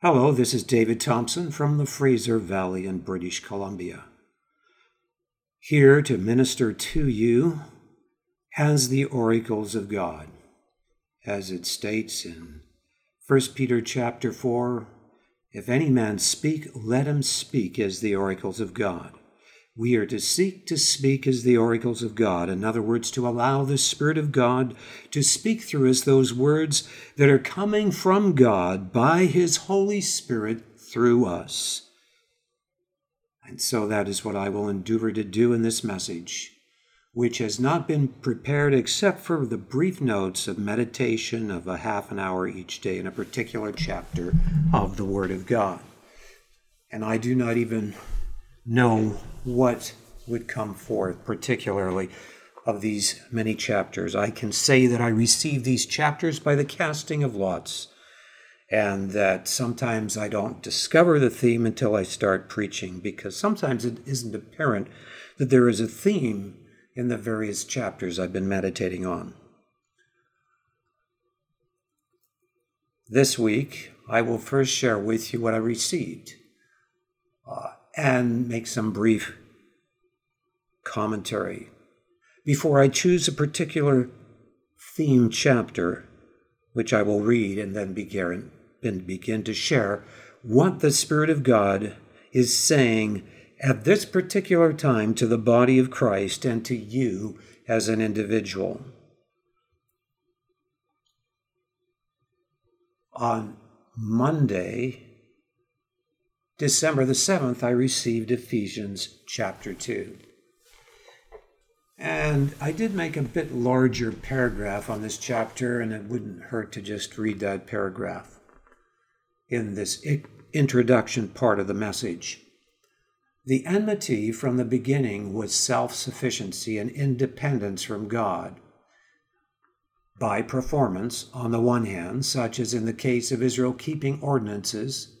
Hello, this is David Thompson from the Fraser Valley in British Columbia. Here to minister to you as the oracles of God, as it states in 1 Peter chapter 4 If any man speak, let him speak as the oracles of God. We are to seek to speak as the oracles of God. In other words, to allow the Spirit of God to speak through us those words that are coming from God by His Holy Spirit through us. And so that is what I will endeavor to do in this message, which has not been prepared except for the brief notes of meditation of a half an hour each day in a particular chapter of the Word of God. And I do not even know what would come forth, particularly of these many chapters. I can say that I received these chapters by the casting of lots, and that sometimes I don't discover the theme until I start preaching, because sometimes it isn't apparent that there is a theme in the various chapters I've been meditating on. This week, I will first share with you what I received. Uh, and make some brief commentary. Before I choose a particular theme chapter, which I will read and then begin, and begin to share what the Spirit of God is saying at this particular time to the body of Christ and to you as an individual. On Monday, December the 7th, I received Ephesians chapter 2. And I did make a bit larger paragraph on this chapter, and it wouldn't hurt to just read that paragraph in this introduction part of the message. The enmity from the beginning was self sufficiency and independence from God. By performance, on the one hand, such as in the case of Israel keeping ordinances,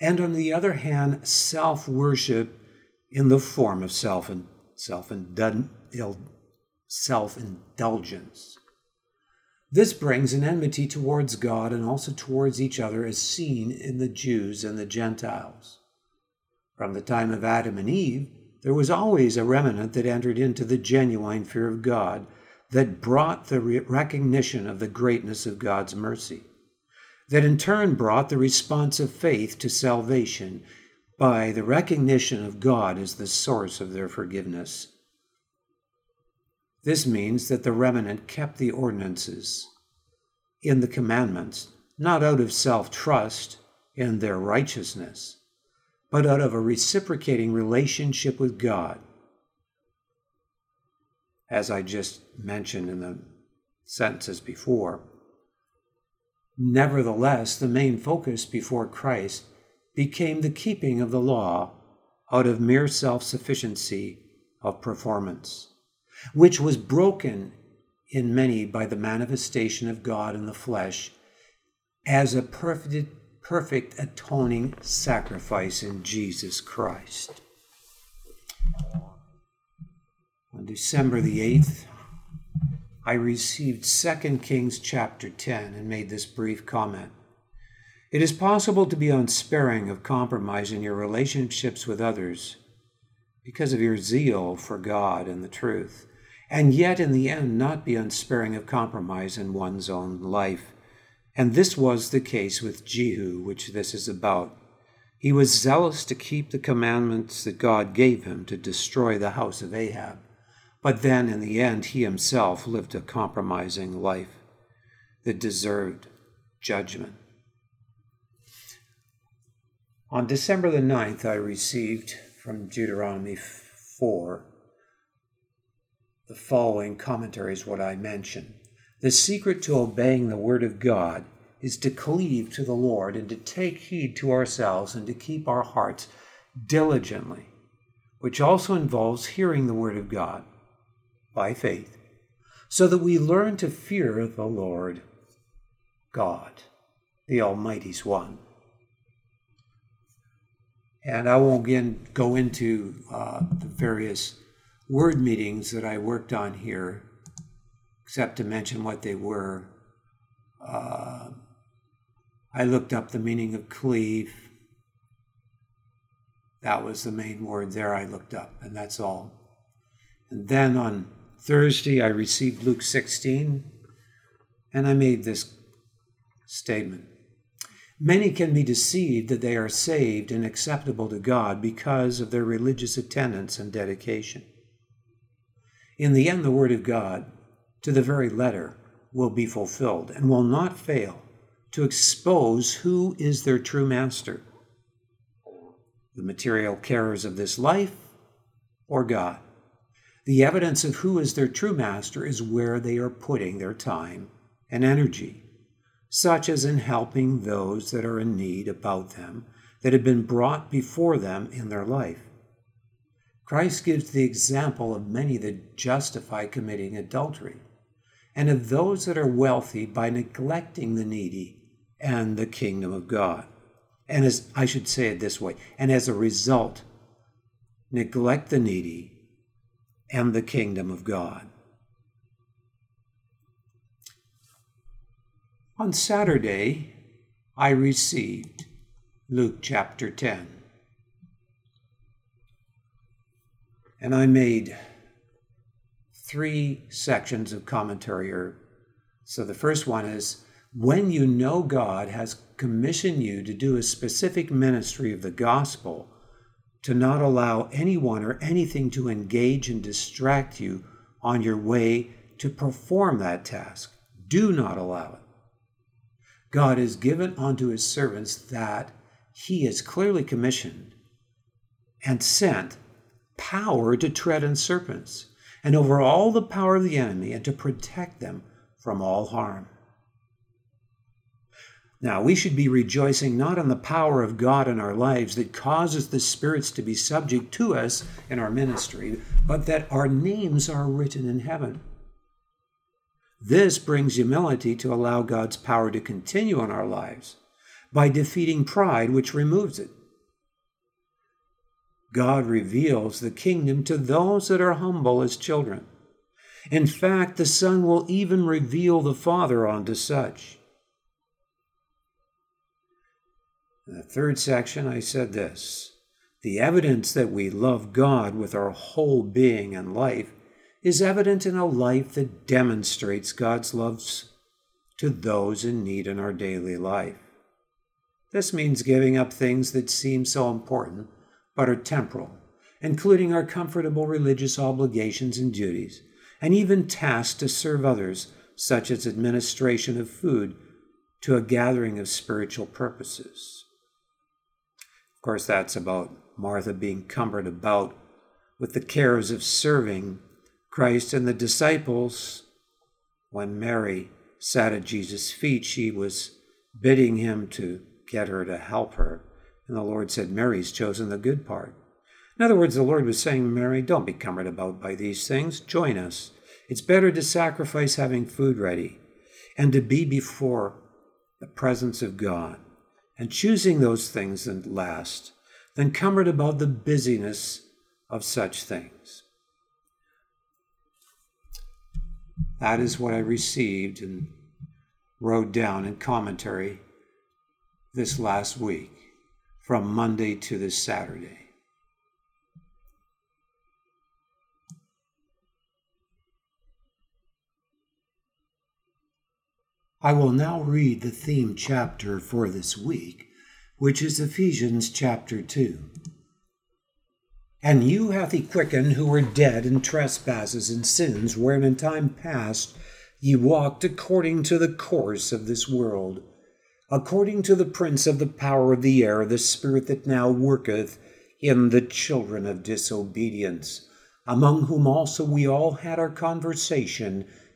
and on the other hand, self worship in the form of self self indulgence. This brings an enmity towards God and also towards each other, as seen in the Jews and the Gentiles. From the time of Adam and Eve, there was always a remnant that entered into the genuine fear of God that brought the recognition of the greatness of God's mercy that in turn brought the response of faith to salvation by the recognition of God as the source of their forgiveness. This means that the remnant kept the ordinances in the commandments, not out of self trust in their righteousness, but out of a reciprocating relationship with God. As I just mentioned in the sentences before, Nevertheless, the main focus before Christ became the keeping of the law out of mere self sufficiency of performance, which was broken in many by the manifestation of God in the flesh as a perfect, perfect atoning sacrifice in Jesus Christ. On December the 8th, I received 2 Kings chapter 10 and made this brief comment. It is possible to be unsparing of compromise in your relationships with others because of your zeal for God and the truth, and yet in the end not be unsparing of compromise in one's own life. And this was the case with Jehu, which this is about. He was zealous to keep the commandments that God gave him to destroy the house of Ahab. But then, in the end, he himself lived a compromising life that deserved judgment. On December the 9th, I received from Deuteronomy 4 the following commentaries, what I mentioned. The secret to obeying the word of God is to cleave to the Lord and to take heed to ourselves and to keep our hearts diligently, which also involves hearing the word of God by faith, so that we learn to fear the Lord God, the Almighty's One. And I won't again go into uh, the various word meetings that I worked on here, except to mention what they were. Uh, I looked up the meaning of cleave. That was the main word there I looked up, and that's all. And then on Thursday, I received Luke 16, and I made this statement. Many can be deceived that they are saved and acceptable to God because of their religious attendance and dedication. In the end, the Word of God, to the very letter, will be fulfilled and will not fail to expose who is their true master the material carers of this life or God. The evidence of who is their true master is where they are putting their time and energy, such as in helping those that are in need about them that have been brought before them in their life. Christ gives the example of many that justify committing adultery, and of those that are wealthy by neglecting the needy and the kingdom of God. And as I should say it this way, and as a result, neglect the needy and the kingdom of God. On Saturday, I received Luke chapter 10. And I made three sections of commentary. So the first one is when you know God has commissioned you to do a specific ministry of the gospel, to not allow anyone or anything to engage and distract you on your way to perform that task. Do not allow it. God has given unto his servants that he has clearly commissioned and sent power to tread on serpents and over all the power of the enemy and to protect them from all harm. Now, we should be rejoicing not in the power of God in our lives that causes the spirits to be subject to us in our ministry, but that our names are written in heaven. This brings humility to allow God's power to continue in our lives by defeating pride, which removes it. God reveals the kingdom to those that are humble as children. In fact, the Son will even reveal the Father unto such. In the third section, I said this The evidence that we love God with our whole being and life is evident in a life that demonstrates God's love to those in need in our daily life. This means giving up things that seem so important but are temporal, including our comfortable religious obligations and duties, and even tasks to serve others, such as administration of food to a gathering of spiritual purposes. Of course, that's about Martha being cumbered about with the cares of serving Christ and the disciples. When Mary sat at Jesus' feet, she was bidding him to get her to help her. And the Lord said, Mary's chosen the good part. In other words, the Lord was saying, Mary, don't be cumbered about by these things. Join us. It's better to sacrifice having food ready and to be before the presence of God and choosing those things that last than cumbered about the busyness of such things. That is what I received and wrote down in commentary this last week from Monday to this Saturday. I will now read the theme chapter for this week, which is Ephesians chapter 2. And you hath he quickened who were dead in trespasses and sins, wherein in time past ye walked according to the course of this world, according to the prince of the power of the air, the spirit that now worketh in the children of disobedience, among whom also we all had our conversation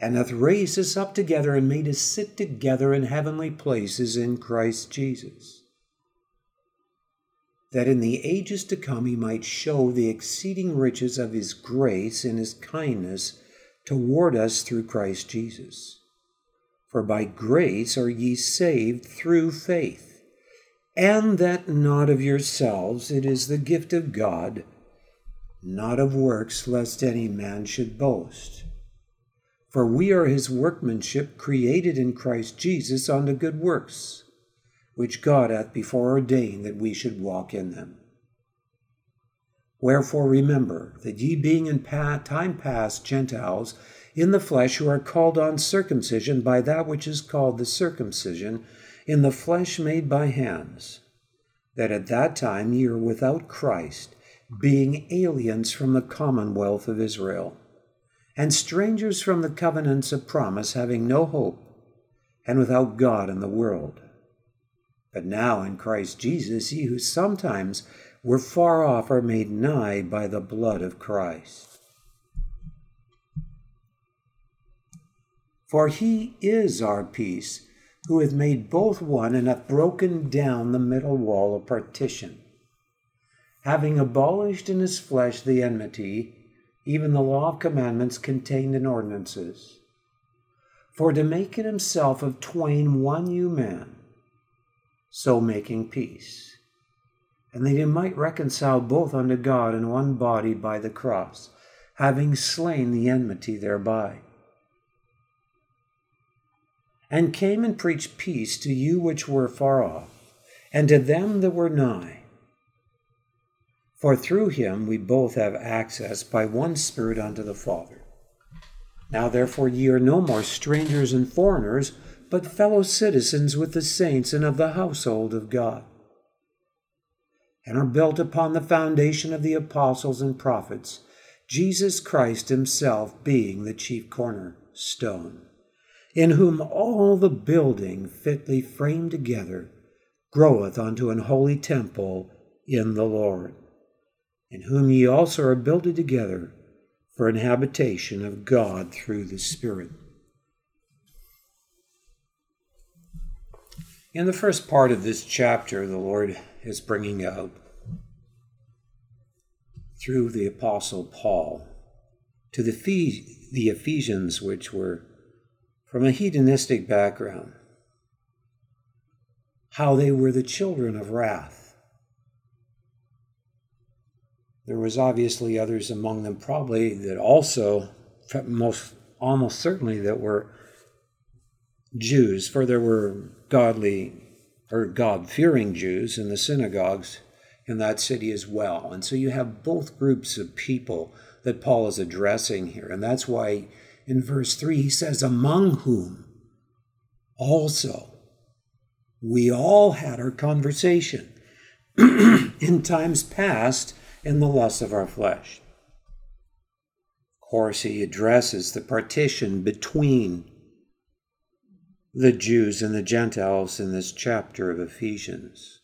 and hath raised us up together and made us sit together in heavenly places in Christ Jesus. that in the ages to come he might show the exceeding riches of his grace and his kindness toward us through Christ Jesus. For by grace are ye saved through faith, and that not of yourselves, it is the gift of God, not of works, lest any man should boast. For we are his workmanship, created in Christ Jesus unto good works which God hath before ordained that we should walk in them. Wherefore remember that ye being in time past Gentiles in the flesh who are called uncircumcision by that which is called the circumcision in the flesh made by hands, that at that time ye are without Christ, being aliens from the commonwealth of Israel, and strangers from the covenants of promise, having no hope, and without God in the world. But now in Christ Jesus, ye who sometimes were far off are made nigh by the blood of Christ. For he is our peace, who hath made both one and hath broken down the middle wall of partition, having abolished in his flesh the enmity, even the law of commandments contained in ordinances, for to make in himself of twain one new man so making peace. And that he might reconcile both unto God in one body by the cross, having slain the enmity thereby. And came and preached peace to you which were far off, and to them that were nigh. For through him we both have access by one Spirit unto the Father. Now therefore ye are no more strangers and foreigners but fellow citizens with the saints and of the household of God, and are built upon the foundation of the apostles and prophets, Jesus Christ Himself being the chief cornerstone, in whom all the building fitly framed together groweth unto an holy temple in the Lord, in whom ye also are builded together for an habitation of God through the Spirit. In the first part of this chapter, the Lord is bringing out through the Apostle Paul to the, the Ephesians, which were from a hedonistic background, how they were the children of wrath. There was obviously others among them, probably that also, most almost certainly, that were Jews, for there were godly or God fearing Jews in the synagogues in that city as well. And so you have both groups of people that Paul is addressing here. And that's why in verse 3 he says, Among whom also we all had our conversation in times past in the lusts of our flesh. Of course, he addresses the partition between the Jews and the Gentiles in this chapter of Ephesians.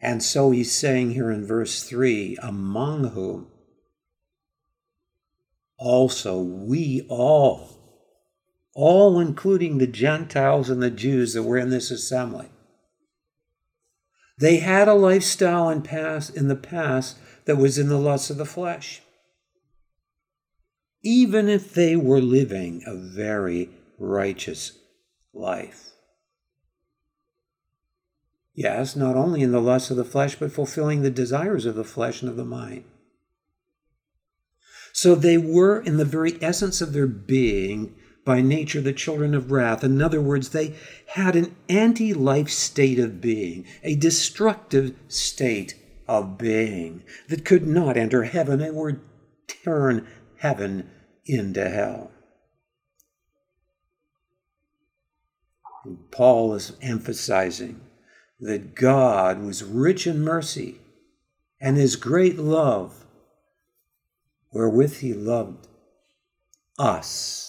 And so he's saying here in verse 3 among whom also we all, all including the Gentiles and the Jews that were in this assembly, they had a lifestyle in, past, in the past that was in the lusts of the flesh even if they were living a very righteous life. Yes, not only in the lusts of the flesh, but fulfilling the desires of the flesh and of the mind. So they were, in the very essence of their being, by nature the children of wrath. In other words, they had an anti life state of being, a destructive state of being that could not enter heaven or turn heaven into hell. And Paul is emphasizing that God was rich in mercy and his great love, wherewith he loved us,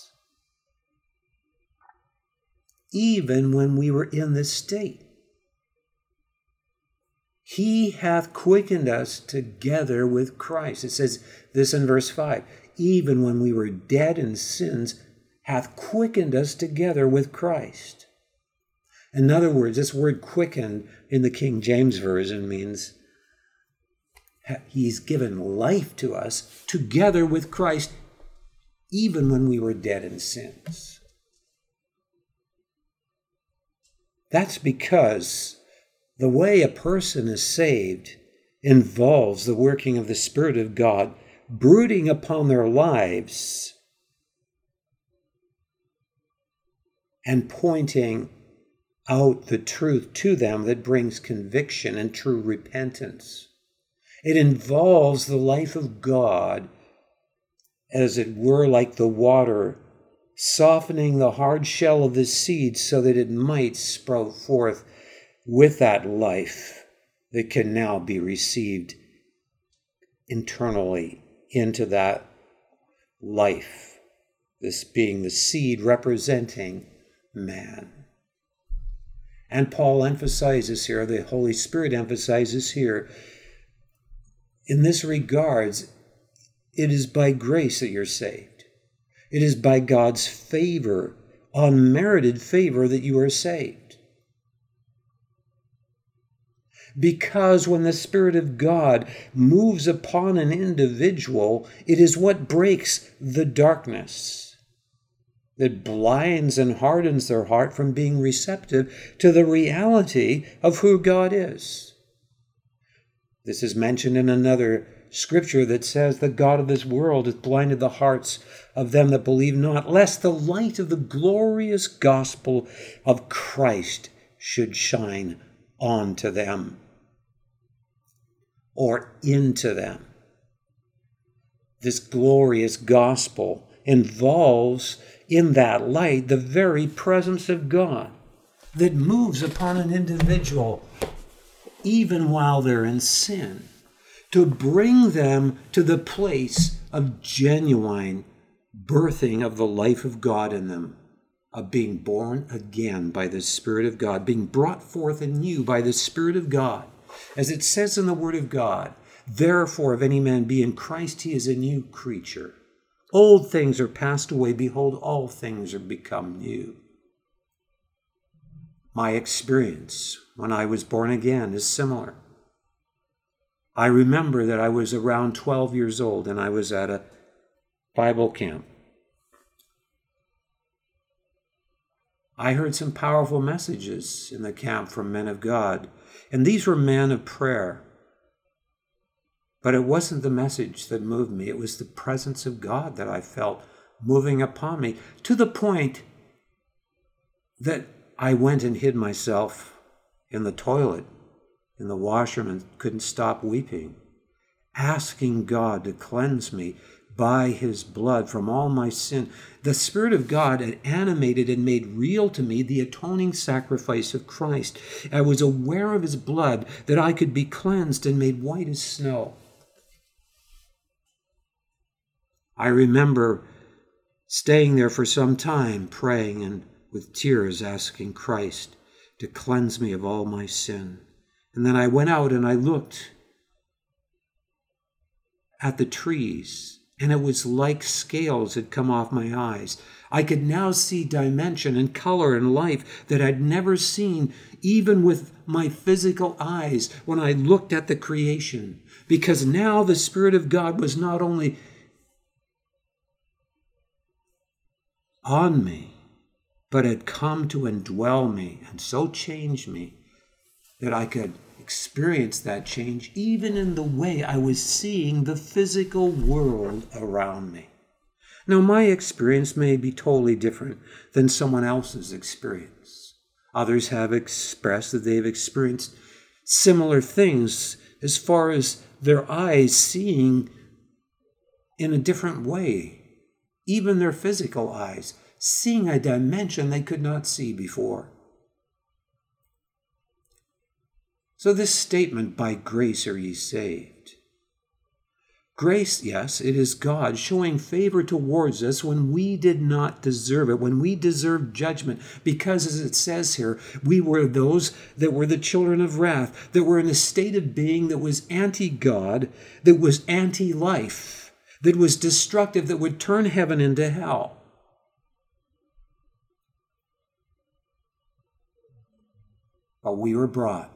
even when we were in this state. He hath quickened us together with Christ. It says this in verse 5 even when we were dead in sins, hath quickened us together with Christ. In other words, this word quickened in the King James Version means He's given life to us together with Christ, even when we were dead in sins. That's because the way a person is saved involves the working of the Spirit of God brooding upon their lives and pointing out the truth to them that brings conviction and true repentance. It involves the life of God, as it were, like the water, softening the hard shell of the seed so that it might sprout forth with that life that can now be received internally into that life, this being the seed representing man. And Paul emphasizes here, the Holy Spirit emphasizes here, in this regards, it is by grace that you're saved. It is by God's favor, unmerited favor, that you are saved. Because when the Spirit of God moves upon an individual, it is what breaks the darkness that blinds and hardens their heart from being receptive to the reality of who God is. This is mentioned in another scripture that says, The God of this world hath blinded the hearts of them that believe not, lest the light of the glorious gospel of Christ should shine onto them or into them. This glorious gospel involves in that light the very presence of God that moves upon an individual even while they're in sin to bring them to the place of genuine birthing of the life of God in them, of being born again by the Spirit of God, being brought forth anew by the Spirit of God. As it says in the Word of God, therefore, if any man be in Christ, he is a new creature. Old things are passed away. Behold, all things are become new. My experience when I was born again is similar. I remember that I was around 12 years old and I was at a Bible camp. I heard some powerful messages in the camp from men of God, and these were men of prayer. But it wasn't the message that moved me, it was the presence of God that I felt moving upon me to the point that I went and hid myself in the toilet, in the washerman couldn't stop weeping, asking God to cleanse me by his blood from all my sin. The Spirit of God had animated and made real to me the atoning sacrifice of Christ. I was aware of his blood that I could be cleansed and made white as snow. I remember staying there for some time, praying and with tears asking Christ to cleanse me of all my sin. And then I went out and I looked at the trees, and it was like scales had come off my eyes. I could now see dimension and color and life that I'd never seen, even with my physical eyes, when I looked at the creation. Because now the Spirit of God was not only on me, but had come to indwell me and so change me that I could experience that change even in the way I was seeing the physical world around me. Now, my experience may be totally different than someone else's experience. Others have expressed that they've experienced similar things as far as their eyes seeing in a different way even their physical eyes, seeing a dimension they could not see before. So, this statement, by grace are ye saved. Grace, yes, it is God showing favor towards us when we did not deserve it, when we deserved judgment, because as it says here, we were those that were the children of wrath, that were in a state of being that was anti God, that was anti life that was destructive, that would turn heaven into hell. but we were brought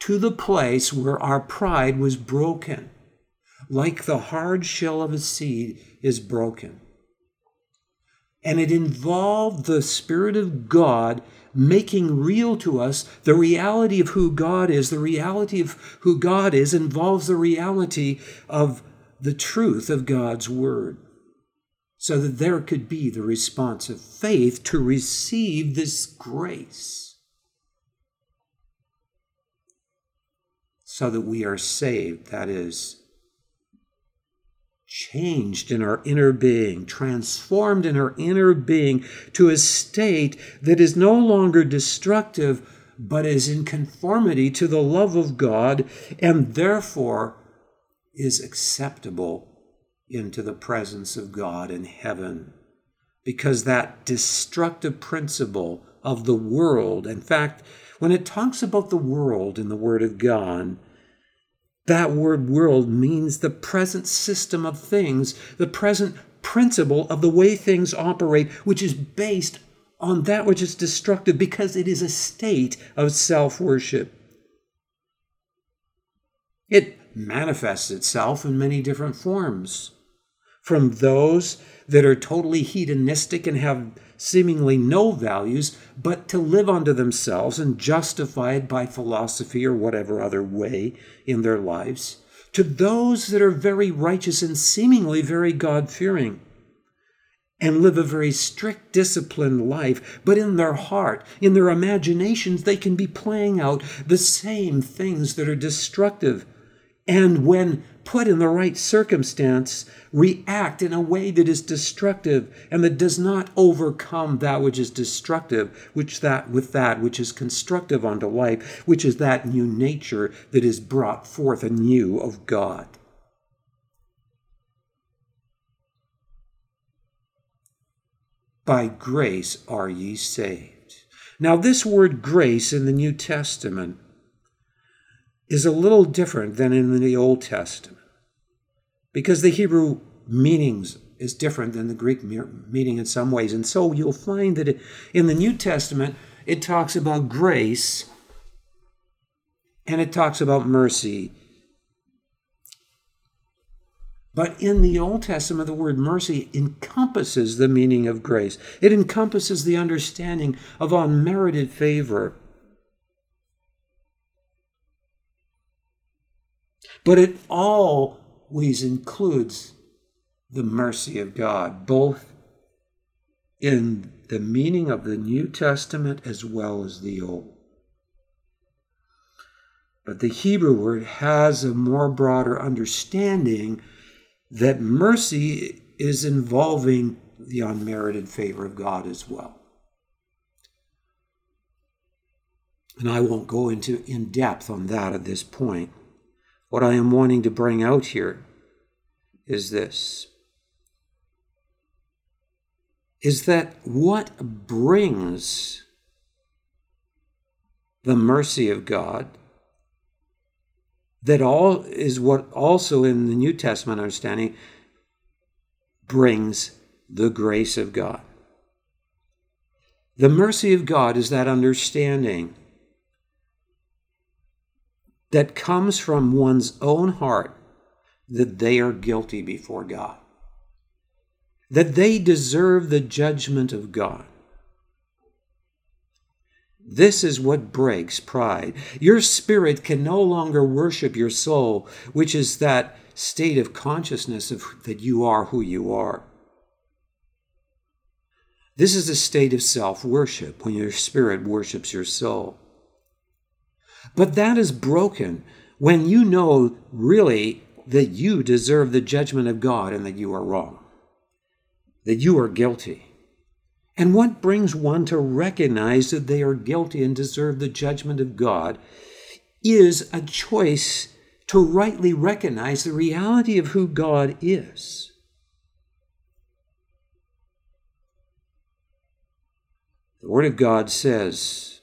to the place where our pride was broken, like the hard shell of a seed is broken. And it involved the Spirit of God making real to us the reality of who God is. The reality of who God is involves the reality of the truth of God's Word so that there could be the response of faith to receive this grace, so that we are saved, that is, changed in our inner being, transformed in our inner being to a state that is no longer destructive, but is in conformity to the love of God and therefore is acceptable into the presence of God in heaven. Because that destructive principle of the world, in fact, when it talks about the world in the Word of God, that word world means the present system of things, the present principle of the way things operate, which is based on that which is destructive because it is a state of self worship. It manifests itself in many different forms from those that are totally hedonistic and have seemingly no values, but to live unto themselves and justify it by philosophy or whatever other way in their lives, to those that are very righteous and seemingly very God fearing and live a very strict, disciplined life, but in their heart, in their imaginations, they can be playing out the same things that are destructive. And when put in the right circumstance, react in a way that is destructive and that does not overcome that which is destructive, which that with that which is constructive unto life, which is that new nature that is brought forth anew of God. By grace are ye saved. Now, this word grace in the New Testament is a little different than in the Old Testament because the Hebrew meanings is different than the Greek meaning in some ways. And so you'll find that in the New Testament, it talks about grace and it talks about mercy. But in the Old Testament, the word mercy encompasses the meaning of grace. It encompasses the understanding of unmerited favor. But it all always includes the mercy of God, both in the meaning of the New Testament as well as the Old. But the Hebrew word has a more broader understanding that mercy is involving the unmerited favor of God as well. And I won't go into in depth on that at this point. What I am wanting to bring out here is this is that what brings the mercy of God that all is what also in the New Testament understanding brings the grace of God. The mercy of God is that understanding that comes from one's own heart that they are guilty before God, that they deserve the judgment of God. This is what breaks pride. Your spirit can no longer worship your soul, which is that state of consciousness of that you are who you are. This is a state of self worship when your spirit worships your soul. But that is broken when you know really that you deserve the judgment of God and that you are wrong, that you are guilty. And what brings one to recognize that they are guilty and deserve the judgment of God is a choice to rightly recognize the reality of who God is. The Word of God says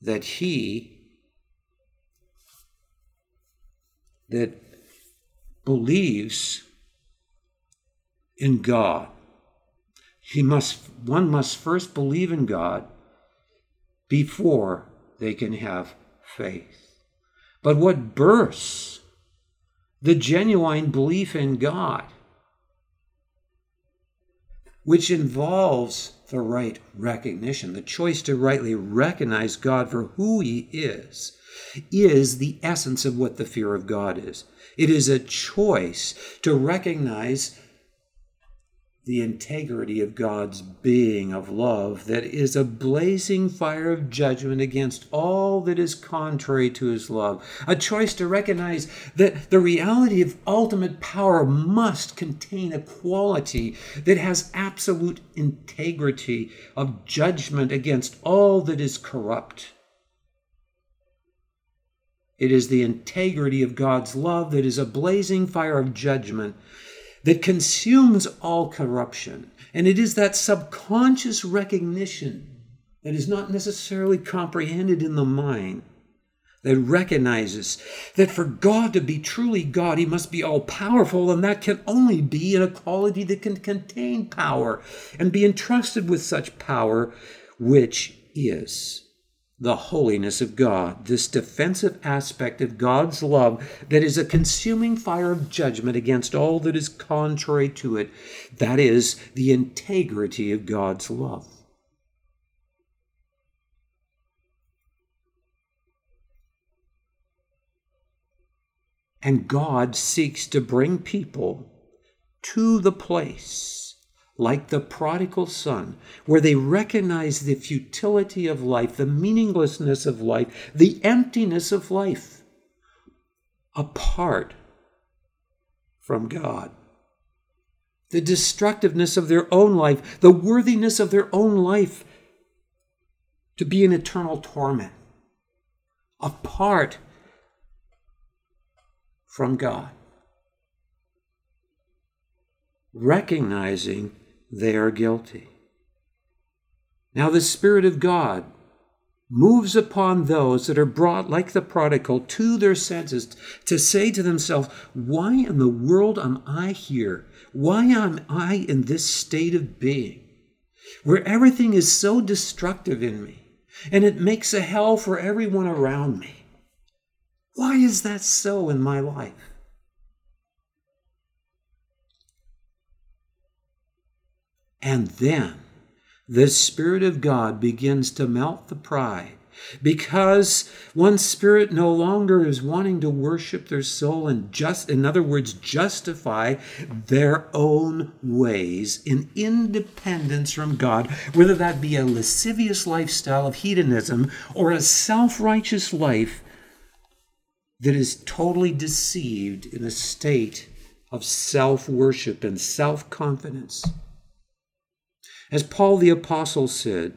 that He that believes in God. He must one must first believe in God before they can have faith. But what bursts the genuine belief in God, which involves the right recognition, the choice to rightly recognize God for who He is, is the essence of what the fear of God is. It is a choice to recognize the integrity of God's being of love that is a blazing fire of judgment against all that is contrary to his love. A choice to recognize that the reality of ultimate power must contain a quality that has absolute integrity of judgment against all that is corrupt. It is the integrity of God's love that is a blazing fire of judgment that consumes all corruption. And it is that subconscious recognition that is not necessarily comprehended in the mind that recognizes that for God to be truly God, He must be all powerful, and that can only be in a quality that can contain power and be entrusted with such power, which is the holiness of God, this defensive aspect of God's love that is a consuming fire of judgment against all that is contrary to it. That is the integrity of God's love. And God seeks to bring people to the place like the prodigal son, where they recognize the futility of life, the meaninglessness of life, the emptiness of life apart from God. The destructiveness of their own life, the worthiness of their own life to be in eternal torment, apart from God. Recognizing they are guilty. Now, the Spirit of God moves upon those that are brought, like the prodigal, to their senses to say to themselves, Why in the world am I here? Why am I in this state of being where everything is so destructive in me and it makes a hell for everyone around me? Why is that so in my life? And then the Spirit of God begins to melt the pride because one spirit no longer is wanting to worship their soul and just in other words justify their own ways in independence from god whether that be a lascivious lifestyle of hedonism or a self-righteous life that is totally deceived in a state of self-worship and self-confidence as Paul the Apostle said,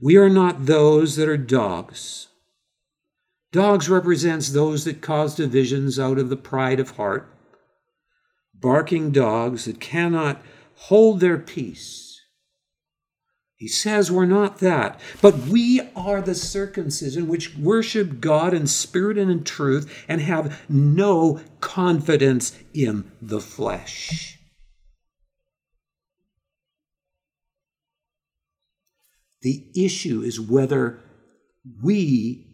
we are not those that are dogs. Dogs represents those that cause divisions out of the pride of heart, barking dogs that cannot hold their peace. He says we're not that, but we are the circumcision which worship God in spirit and in truth and have no confidence in the flesh. The issue is whether we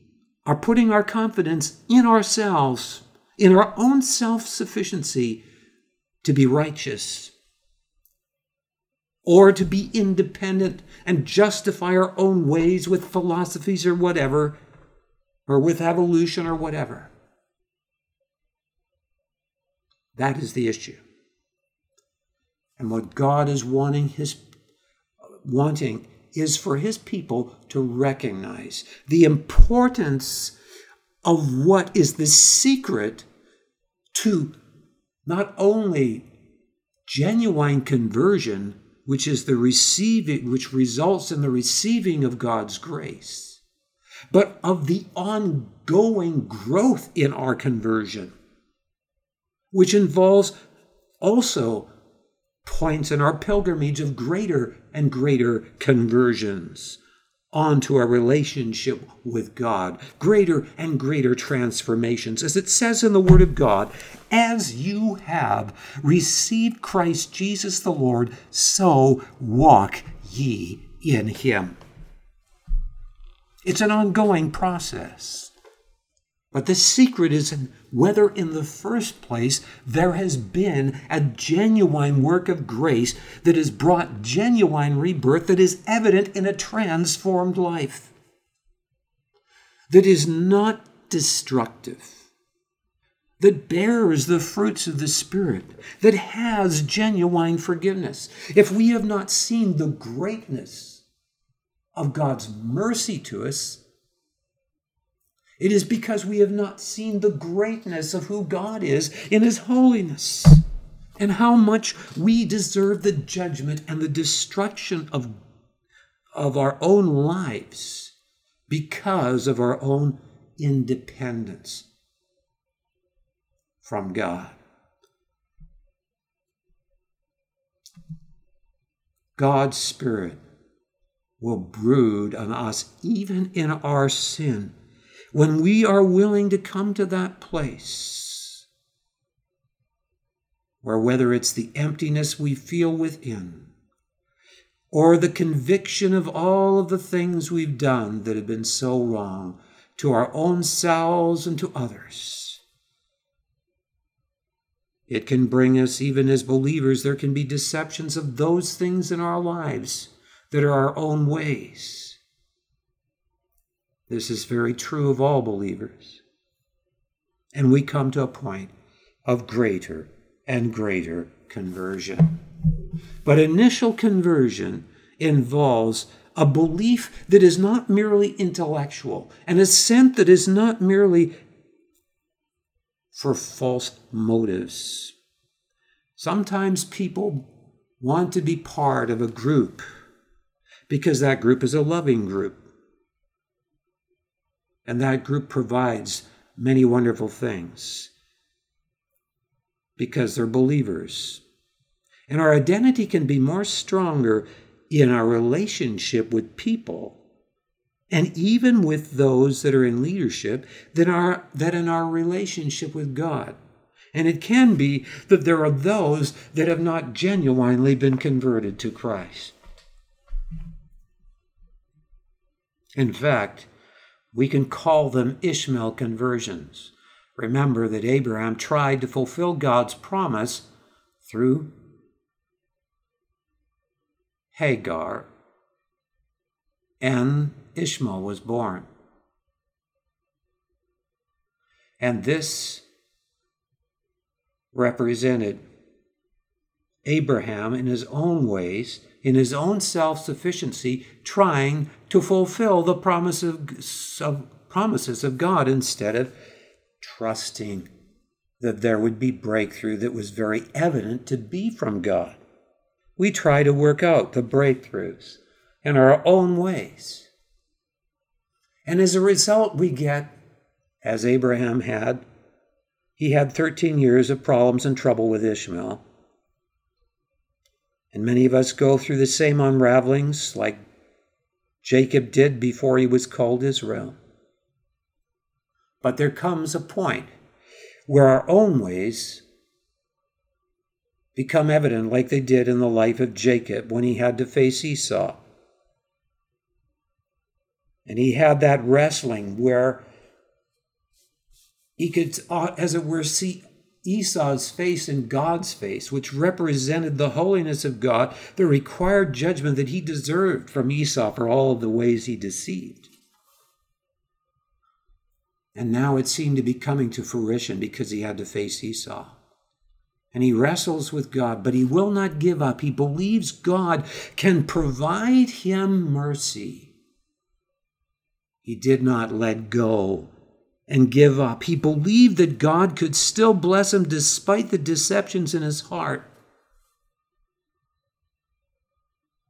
are putting our confidence in ourselves, in our own self sufficiency to be righteous, or to be independent and justify our own ways with philosophies or whatever, or with evolution or whatever. That is the issue. And what God is wanting his wanting is for his people to recognize the importance of what is the secret to not only genuine conversion, which is the receiving, which results in the receiving of God's grace, but of the ongoing growth in our conversion, which involves also points in our pilgrimage of greater and greater conversions onto our relationship with God, greater and greater transformations. As it says in the Word of God, as you have received Christ Jesus the Lord, so walk ye in him. It's an ongoing process. But the secret is in whether, in the first place, there has been a genuine work of grace that has brought genuine rebirth that is evident in a transformed life, that is not destructive, that bears the fruits of the Spirit, that has genuine forgiveness. If we have not seen the greatness of God's mercy to us, it is because we have not seen the greatness of who God is in His holiness and how much we deserve the judgment and the destruction of, of our own lives because of our own independence from God. God's Spirit will brood on us even in our sin when we are willing to come to that place where whether it's the emptiness we feel within or the conviction of all of the things we've done that have been so wrong to our own selves and to others. It can bring us, even as believers, there can be deceptions of those things in our lives that are our own ways. This is very true of all believers. And we come to a point of greater and greater conversion. But initial conversion involves a belief that is not merely intellectual, an assent that is not merely for false motives. Sometimes people want to be part of a group because that group is a loving group. And that group provides many wonderful things because they're believers. And our identity can be more stronger in our relationship with people and even with those that are in leadership than, our, than in our relationship with God. And it can be that there are those that have not genuinely been converted to Christ. In fact, we can call them Ishmael conversions. Remember that Abraham tried to fulfill God's promise through Hagar, and Ishmael was born. And this represented Abraham in his own ways in his own self sufficiency, trying to fulfill the promise of, of, promises of God instead of trusting that there would be breakthrough that was very evident to be from God. We try to work out the breakthroughs in our own ways. And as a result, we get, as Abraham had, he had 13 years of problems and trouble with Ishmael. And many of us go through the same unravelings like Jacob did before he was called Israel. But there comes a point where our own ways become evident, like they did in the life of Jacob when he had to face Esau. And he had that wrestling where he could, as it were, see Esau's face and God's face, which represented the holiness of God, the required judgment that he deserved from Esau for all of the ways he deceived. And now it seemed to be coming to fruition because he had to face Esau. And he wrestles with God, but he will not give up. He believes God can provide him mercy. He did not let go and give up. He believed that God could still bless him despite the deceptions in his heart.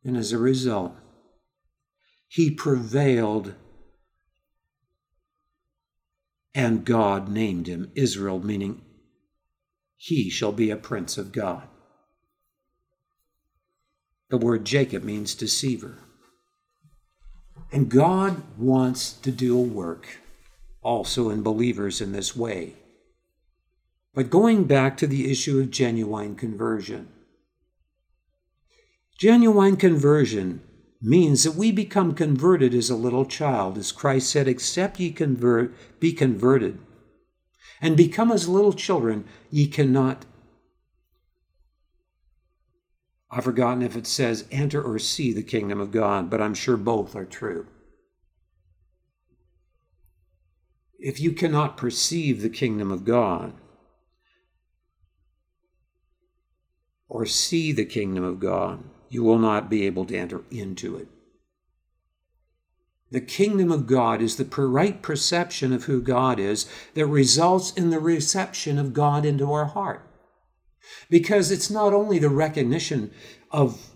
And as a result, he prevailed, and God named him Israel, meaning he shall be a prince of God. The word Jacob means deceiver. And God wants to do a work also in believers in this way. But going back to the issue of genuine conversion, genuine conversion means that we become converted as a little child. As Christ said, except ye convert, be converted and become as little children, ye cannot. I've forgotten if it says enter or see the kingdom of God, but I'm sure both are true. If you cannot perceive the kingdom of God, or see the kingdom of God, you will not be able to enter into it. The kingdom of God is the right perception of who God is that results in the reception of God into our heart. Because it's not only the recognition of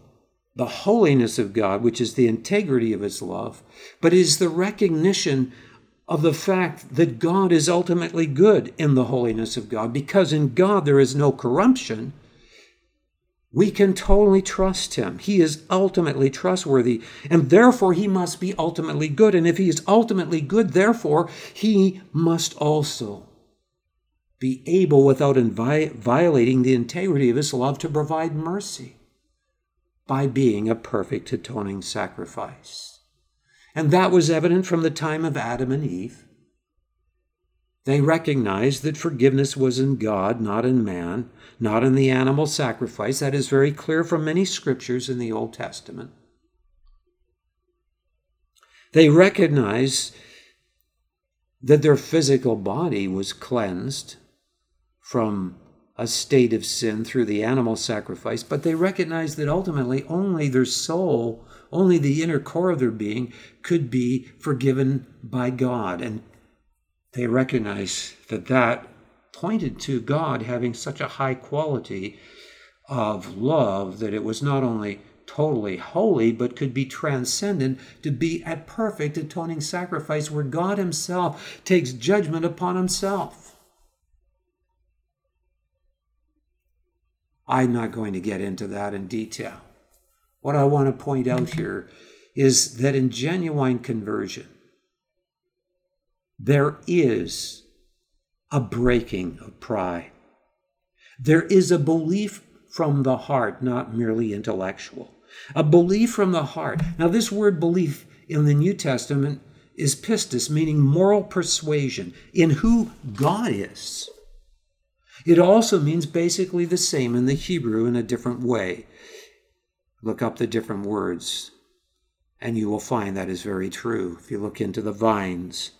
the holiness of God, which is the integrity of his love, but is the recognition of the fact that God is ultimately good in the holiness of God. Because in God there is no corruption, we can totally trust him. He is ultimately trustworthy, and therefore he must be ultimately good. And if he is ultimately good, therefore he must also be able, without invi- violating the integrity of his love, to provide mercy by being a perfect atoning sacrifice. And that was evident from the time of Adam and Eve. They recognized that forgiveness was in God, not in man, not in the animal sacrifice. That is very clear from many scriptures in the Old Testament. They recognized that their physical body was cleansed from a state of sin through the animal sacrifice, but they recognized that ultimately only their soul, only the inner core of their being, could be forgiven by God and they recognize that that pointed to God having such a high quality of love that it was not only totally holy, but could be transcendent to be at perfect atoning sacrifice where God Himself takes judgment upon Himself. I'm not going to get into that in detail. What I want to point out here is that in genuine conversion, there is a breaking of pride. There is a belief from the heart, not merely intellectual. A belief from the heart. Now, this word belief in the New Testament is pistis, meaning moral persuasion in who God is. It also means basically the same in the Hebrew in a different way. Look up the different words, and you will find that is very true. If you look into the Vine's,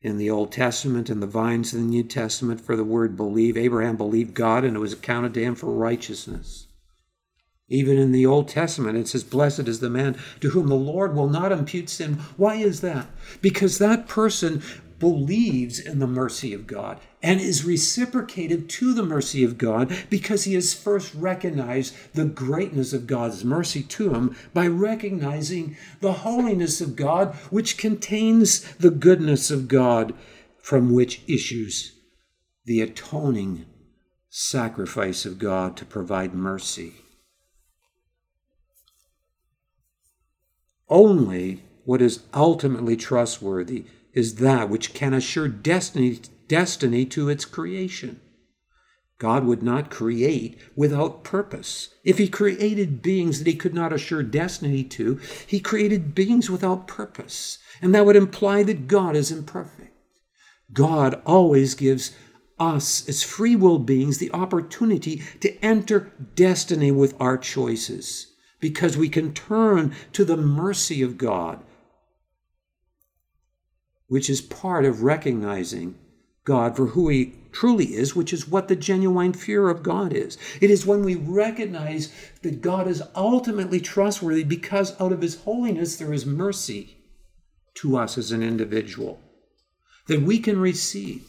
in the Old Testament and the Vine's in the New Testament for the word believe. Abraham believed God and it was accounted to him for righteousness. Even in the Old Testament, it says, Blessed is the man to whom the Lord will not impute sin. Why is that? Because that person believes in the mercy of God and is reciprocated to the mercy of God because he has first recognized the greatness of God's mercy to him by recognizing the holiness of God, which contains the goodness of God from which issues the atoning sacrifice of God to provide mercy. Only what is ultimately trustworthy is that which can assure destiny, destiny to its creation. God would not create without purpose. If He created beings that He could not assure destiny to, He created beings without purpose. And that would imply that God is imperfect. God always gives us, as free will beings, the opportunity to enter destiny with our choices because we can turn to the mercy of God which is part of recognizing God for who He truly is, which is what the genuine fear of God is. It is when we recognize that God is ultimately trustworthy because out of His holiness there is mercy to us as an individual that we can receive.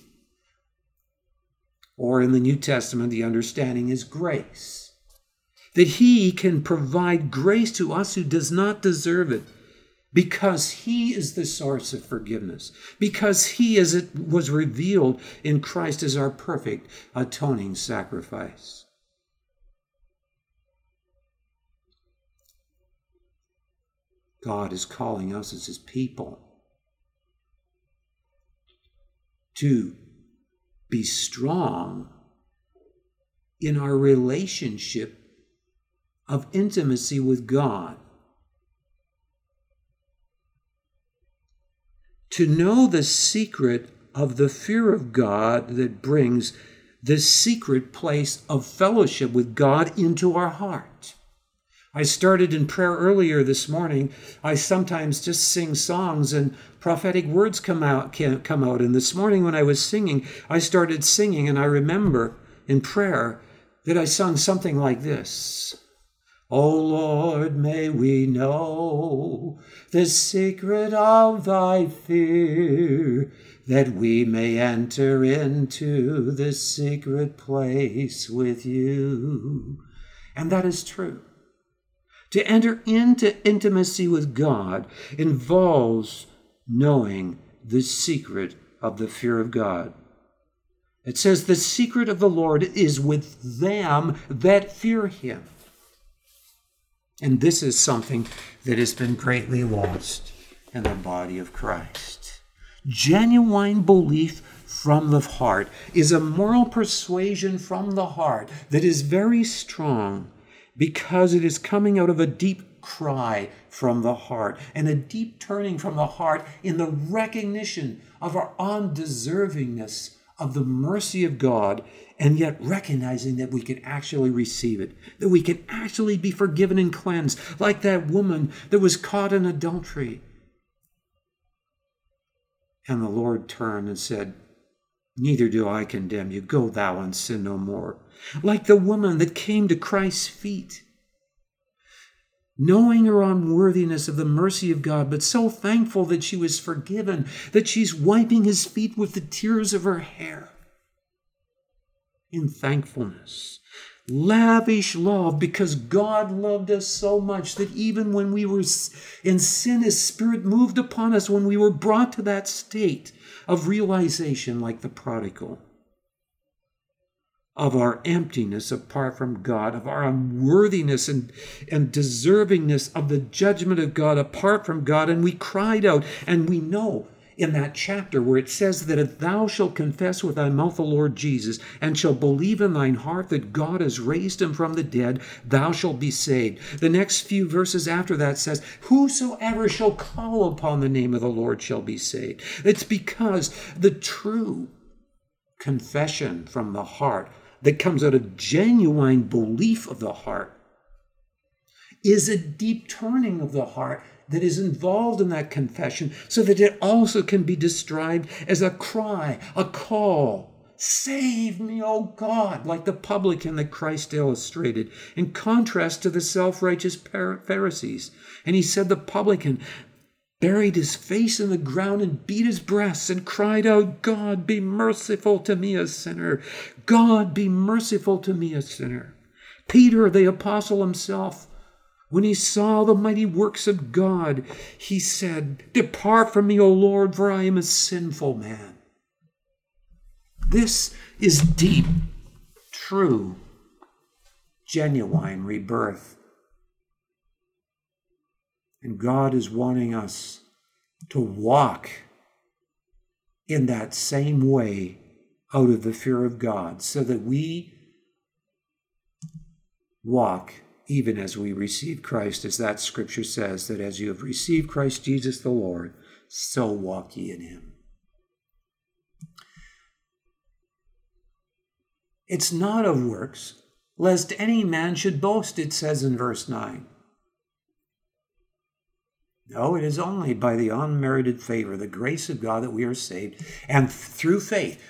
Or in the New Testament, the understanding is grace. That He can provide grace to us who does not deserve it because he is the source of forgiveness, because he, as it was revealed in Christ, is our perfect atoning sacrifice. God is calling us as his people to be strong in our relationship of intimacy with God to know the secret of the fear of God that brings the secret place of fellowship with God into our heart. I started in prayer earlier this morning. I sometimes just sing songs and prophetic words come out come out. And this morning when I was singing, I started singing and I remember in prayer that I sung something like this. O Lord, may we know the secret of thy fear, that we may enter into the secret place with you. And that is true. To enter into intimacy with God involves knowing the secret of the fear of God. It says, The secret of the Lord is with them that fear him. And this is something that has been greatly lost in the body of Christ. Genuine belief from the heart is a moral persuasion from the heart that is very strong because it is coming out of a deep cry from the heart and a deep turning from the heart in the recognition of our undeservingness of the mercy of God and yet recognizing that we can actually receive it, that we can actually be forgiven and cleansed, like that woman that was caught in adultery. And the Lord turned and said, Neither do I condemn you. Go thou and sin no more. Like the woman that came to Christ's feet, knowing her unworthiness of the mercy of God, but so thankful that she was forgiven, that she's wiping his feet with the tears of her hair in thankfulness. Lavish love because God loved us so much that even when we were in sin, His Spirit moved upon us when we were brought to that state of realization, like the prodigal, of our emptiness apart from God, of our unworthiness and, and deservingness of the judgment of God apart from God. And we cried out, and we know in that chapter where it says that if thou shalt confess with thy mouth the Lord Jesus and shalt believe in thine heart that God has raised him from the dead, thou shalt be saved. The next few verses after that says, Whosoever shall call upon the name of the Lord shall be saved. It's because the true confession from the heart that comes out of genuine belief of the heart is a deep turning of the heart that is involved in that confession so that it also can be described as a cry, a call. Save me, O God, like the publican that Christ illustrated, in contrast to the self righteous Pharisees. And he said, The publican buried his face in the ground and beat his breast and cried out, God, be merciful to me, a sinner. God, be merciful to me, a sinner. Peter, the apostle himself, when he saw the mighty works of God, he said, Depart from me, O Lord, for I am a sinful man. This is deep, true, genuine rebirth. And God is wanting us to walk in that same way out of the fear of God so that we walk even as we receive Christ, as that scripture says, that as you have received Christ Jesus the Lord, so walk ye in him. It's not of works, lest any man should boast, it says in verse 9. No, it is only by the unmerited favor, the grace of God, that we are saved, and through faith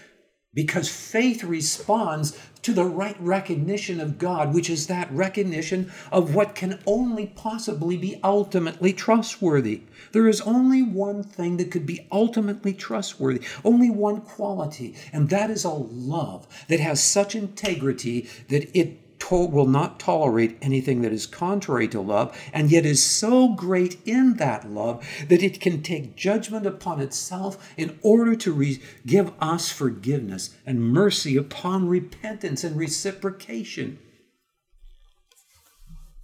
because faith responds to the right recognition of God, which is that recognition of what can only possibly be ultimately trustworthy. There is only one thing that could be ultimately trustworthy, only one quality, and that is a love that has such integrity that it to- will not tolerate anything that is contrary to love, and yet is so great in that love that it can take judgment upon itself in order to re- give us forgiveness and mercy upon repentance and reciprocation.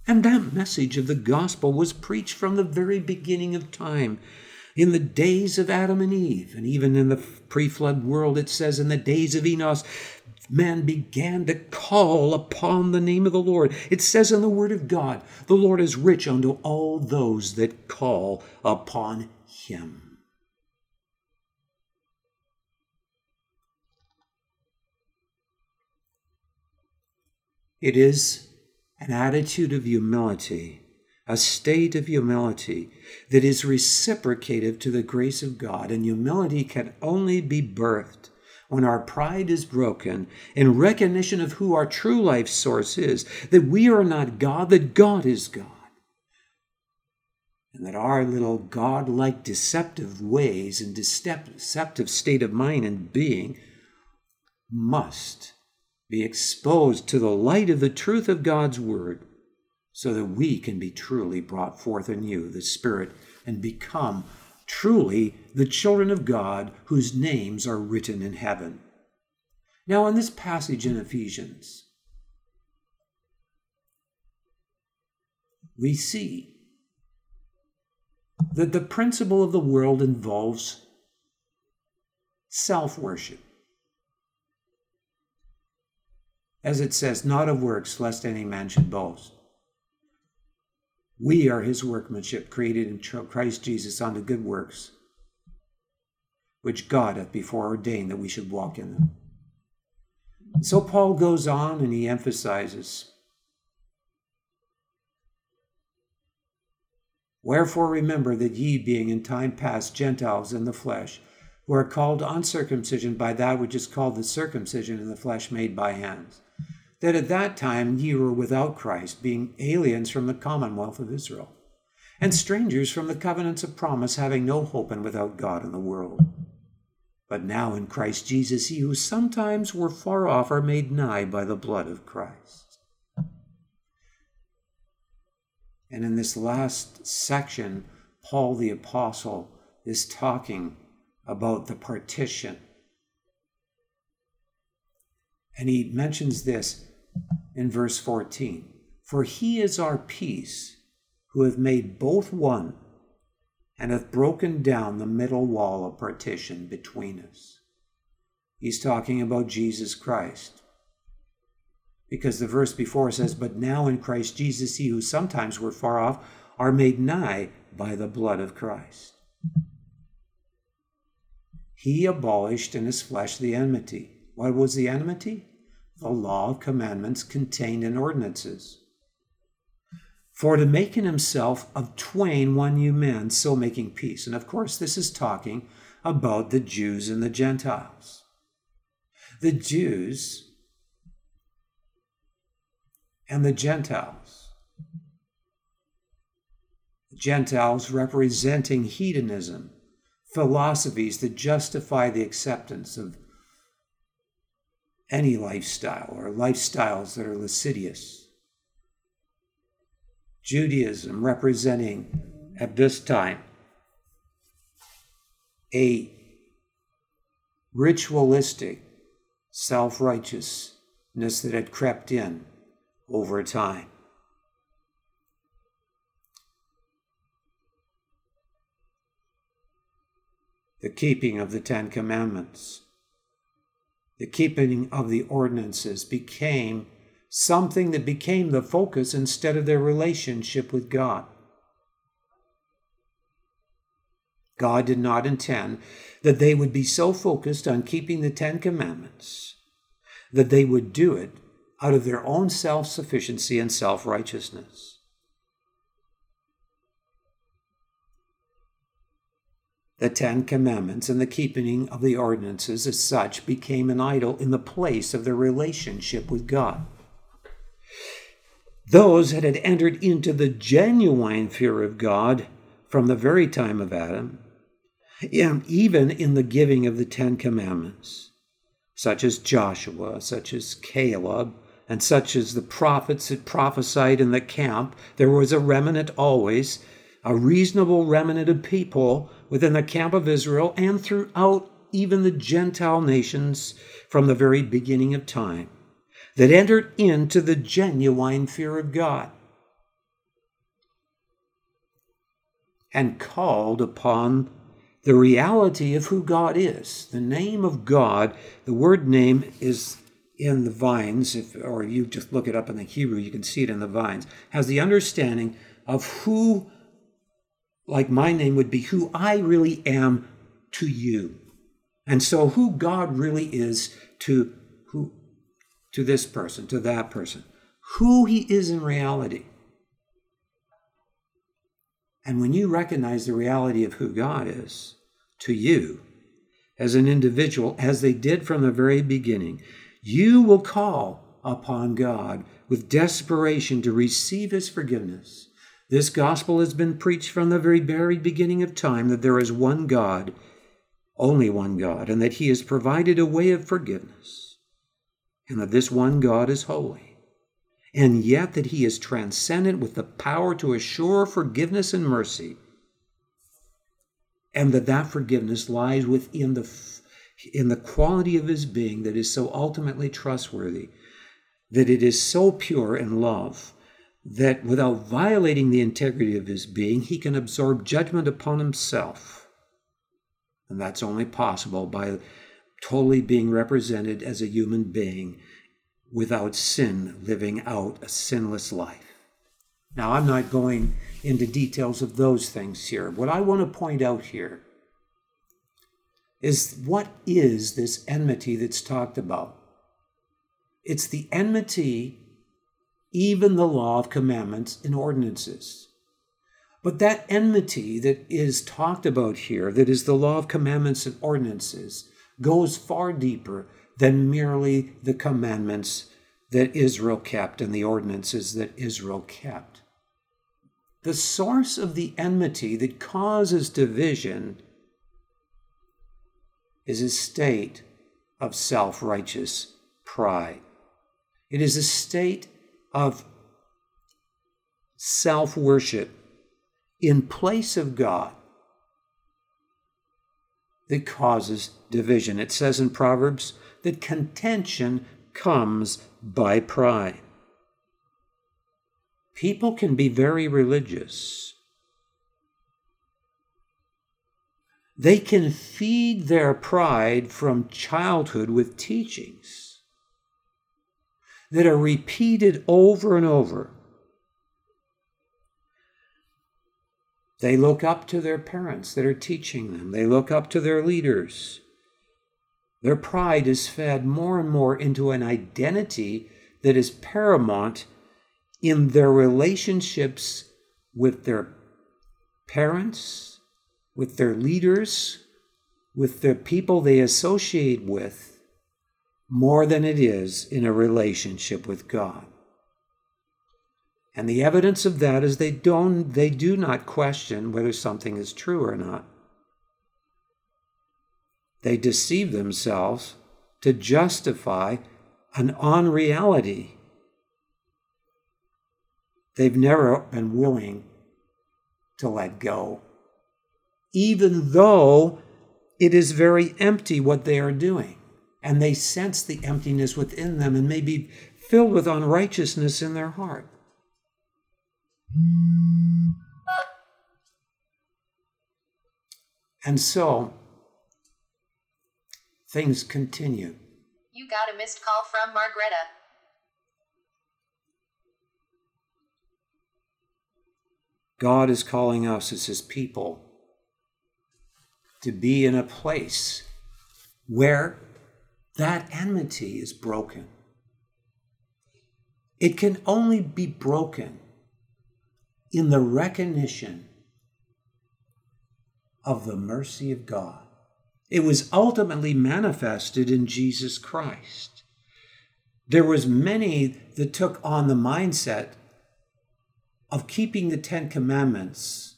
And that message of the gospel was preached from the very beginning of time. In the days of Adam and Eve, and even in the pre flood world, it says, in the days of Enos, man began to call upon the name of the Lord. It says in the Word of God, the Lord is rich unto all those that call upon him. It is an attitude of humility, a state of humility that is reciprocative to the grace of God, and humility can only be birthed when our pride is broken in recognition of who our true life source is, that we are not God, that God is God. And that our little God like deceptive ways and deceptive state of mind and being must be exposed to the light of the truth of God's Word so that we can be truly brought forth anew, the Spirit, and become truly the children of God whose names are written in heaven. Now, in this passage in Ephesians, we see that the principle of the world involves self worship. As it says, not of works, lest any man should boast. We are his workmanship, created in Christ Jesus unto good works, which God hath before ordained that we should walk in them. So Paul goes on and he emphasizes Wherefore remember that ye, being in time past Gentiles in the flesh, who are called uncircumcision by that which is called the circumcision in the flesh made by hands that at that time ye were without Christ, being aliens from the commonwealth of Israel, and strangers from the covenants of promise, having no hope and without God in the world. But now in Christ Jesus, ye who sometimes were far off are made nigh by the blood of Christ. And in this last section, Paul the Apostle is talking about the partition and he mentions this in verse 14 For he is our peace, who hath made both one, and hath broken down the middle wall of partition between us. He's talking about Jesus Christ. Because the verse before says, But now in Christ Jesus, ye who sometimes were far off are made nigh by the blood of Christ. He abolished in his flesh the enmity what was the enmity? The law of commandments contained in ordinances. For to make in himself of twain one new man, so making peace. And of course, this is talking about the Jews and the Gentiles. The Jews and the Gentiles. The Gentiles representing hedonism, philosophies that justify the acceptance of any lifestyle or lifestyles that are lascivious. Judaism representing at this time a ritualistic self righteousness that had crept in over time. The keeping of the Ten Commandments the keeping of the ordinances became something that became the focus instead of their relationship with God. God did not intend that they would be so focused on keeping the Ten Commandments that they would do it out of their own self sufficiency and self righteousness. The Ten Commandments and the keeping of the ordinances as such became an idol in the place of their relationship with God. Those that had entered into the genuine fear of God from the very time of Adam, and even in the giving of the Ten Commandments, such as Joshua, such as Caleb, and such as the prophets that prophesied in the camp, there was a remnant always, a reasonable remnant of people within the camp of Israel and throughout even the Gentile nations from the very beginning of time that entered into the genuine fear of God and called upon the reality of who God is. The name of God, the word name is in the Vine's, if, or you just look it up in the Hebrew, you can see it in the Vine's, has the understanding of who like my name would be who I really am to you. And so who God really is to who to this person, to that person. who He is in reality. And when you recognize the reality of who God is to you as an individual, as they did from the very beginning, you will call upon God with desperation to receive His forgiveness. This gospel has been preached from the very, very beginning of time that there is one God, only one God, and that He has provided a way of forgiveness, and that this one God is holy, and yet that He is transcendent with the power to assure forgiveness and mercy, and that that forgiveness lies within the in the quality of his being that is so ultimately trustworthy, that it is so pure in love that without violating the integrity of his being, he can absorb judgment upon himself. And that's only possible by totally being represented as a human being without sin, living out a sinless life. Now, I'm not going into details of those things here. What I want to point out here is what is this enmity that's talked about? It's the enmity even the law of commandments and ordinances. But that enmity that is talked about here, that is the law of commandments and ordinances, goes far deeper than merely the commandments that Israel kept and the ordinances that Israel kept. The source of the enmity that causes division is a state of self righteous pride. It is a state of self worship in place of God that causes division. It says in Proverbs that contention comes by pride. People can be very religious. They can feed their pride from childhood with teachings that are repeated over and over. They look up to their parents that are teaching them, they look up to their leaders. Their pride is fed more and more into an identity that is paramount in their relationships with their parents, with their leaders, with the people they associate with more than it is in a relationship with God. And the evidence of that is they don't they do not question whether something is true or not. They deceive themselves to justify an unreality. They've never been willing to let go, even though it is very empty what they are doing and they sense the emptiness within them and may be filled with unrighteousness in their heart. And so things continue. You got a missed call from Margreta. God is calling us as his people to be in a place where that enmity is broken. It can only be broken in the recognition of the mercy of God. It was ultimately manifested in Jesus Christ. There was many that took on the mindset of keeping the 10 commandments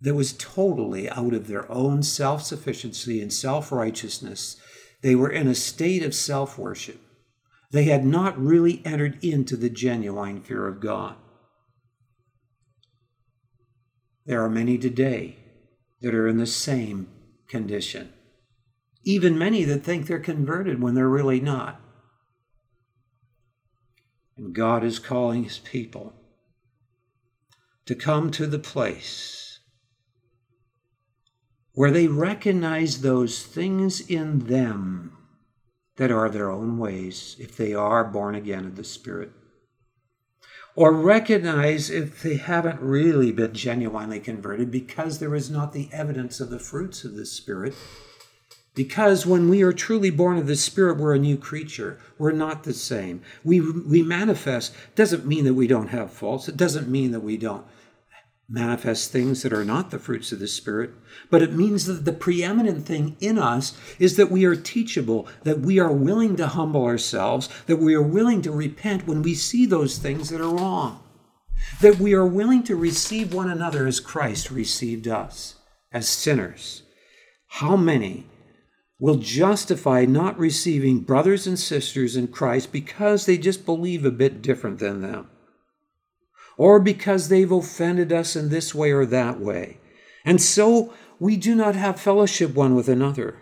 that was totally out of their own self sufficiency and self righteousness. They were in a state of self worship. They had not really entered into the genuine fear of God. There are many today that are in the same condition. Even many that think they're converted when they're really not. And God is calling his people to come to the place where they recognize those things in them that are their own ways, if they are born again of the Spirit. Or recognize if they haven't really been genuinely converted because there is not the evidence of the fruits of the Spirit Because when we are truly born of the Spirit, we're a new creature. We're not the same. We, we manifest, doesn't mean that we don't have faults. It doesn't mean that we don't manifest things that are not the fruits of the Spirit, but it means that the preeminent thing in us is that we are teachable, that we are willing to humble ourselves, that we are willing to repent when we see those things that are wrong, that we are willing to receive one another as Christ received us, as sinners. How many will justify not receiving brothers and sisters in Christ because they just believe a bit different than them? Or because they've offended us in this way or that way. And so we do not have fellowship one with another.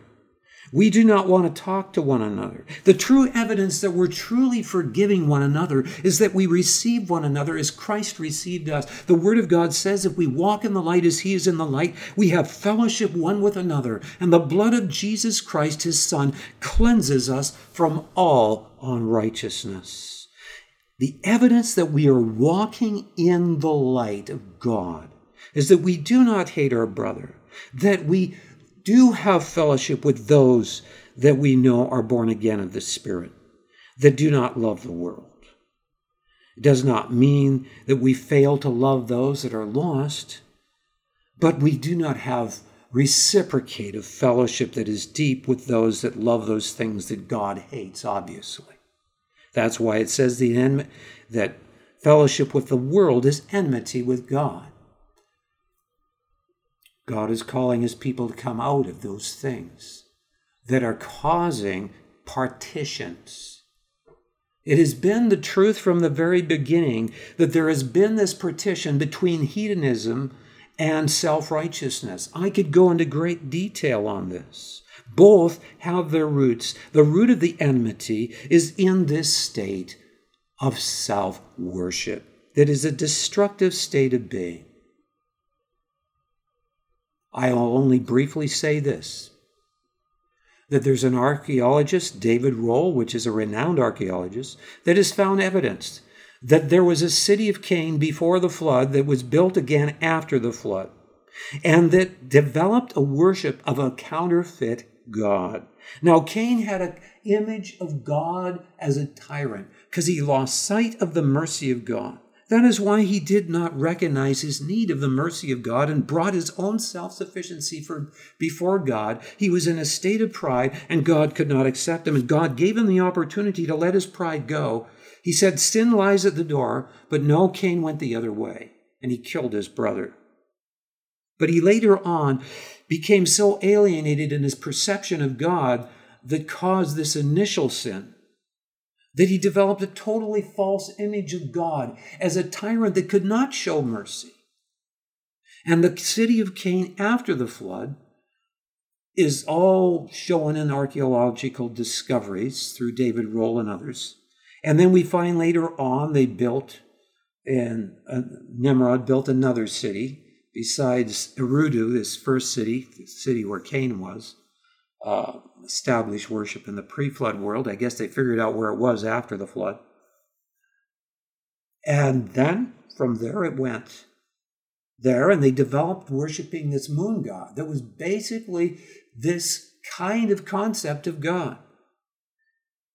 We do not want to talk to one another. The true evidence that we're truly forgiving one another is that we receive one another as Christ received us. The Word of God says if we walk in the light as He is in the light, we have fellowship one with another. And the blood of Jesus Christ, His Son, cleanses us from all unrighteousness. The evidence that we are walking in the light of God is that we do not hate our brother, that we do have fellowship with those that we know are born again of the Spirit, that do not love the world. It does not mean that we fail to love those that are lost, but we do not have reciprocative fellowship that is deep with those that love those things that God hates, obviously. That's why it says the en- that fellowship with the world is enmity with God. God is calling his people to come out of those things that are causing partitions. It has been the truth from the very beginning that there has been this partition between hedonism and self righteousness. I could go into great detail on this. Both have their roots. The root of the enmity is in this state of self worship that is a destructive state of being. I'll only briefly say this that there's an archaeologist, David Rohl, which is a renowned archaeologist, that has found evidence that there was a city of Cain before the flood that was built again after the flood, and that developed a worship of a counterfeit God. Now, Cain had an image of God as a tyrant because he lost sight of the mercy of God. That is why he did not recognize his need of the mercy of God and brought his own self sufficiency before God. He was in a state of pride, and God could not accept him. And God gave him the opportunity to let his pride go. He said, Sin lies at the door, but no, Cain went the other way, and he killed his brother. But he later on became so alienated in his perception of God that caused this initial sin that he developed a totally false image of God as a tyrant that could not show mercy. And the city of Cain after the flood is all shown in archaeological discoveries through David Rohl and others. And then we find later on they built, and uh, Nimrod built another city besides Eridu, this first city, the city where Cain was, uh, established worship in the pre flood world. I guess they figured out where it was after the flood. And then from there it went there, and they developed worshiping this moon god that was basically this kind of concept of God.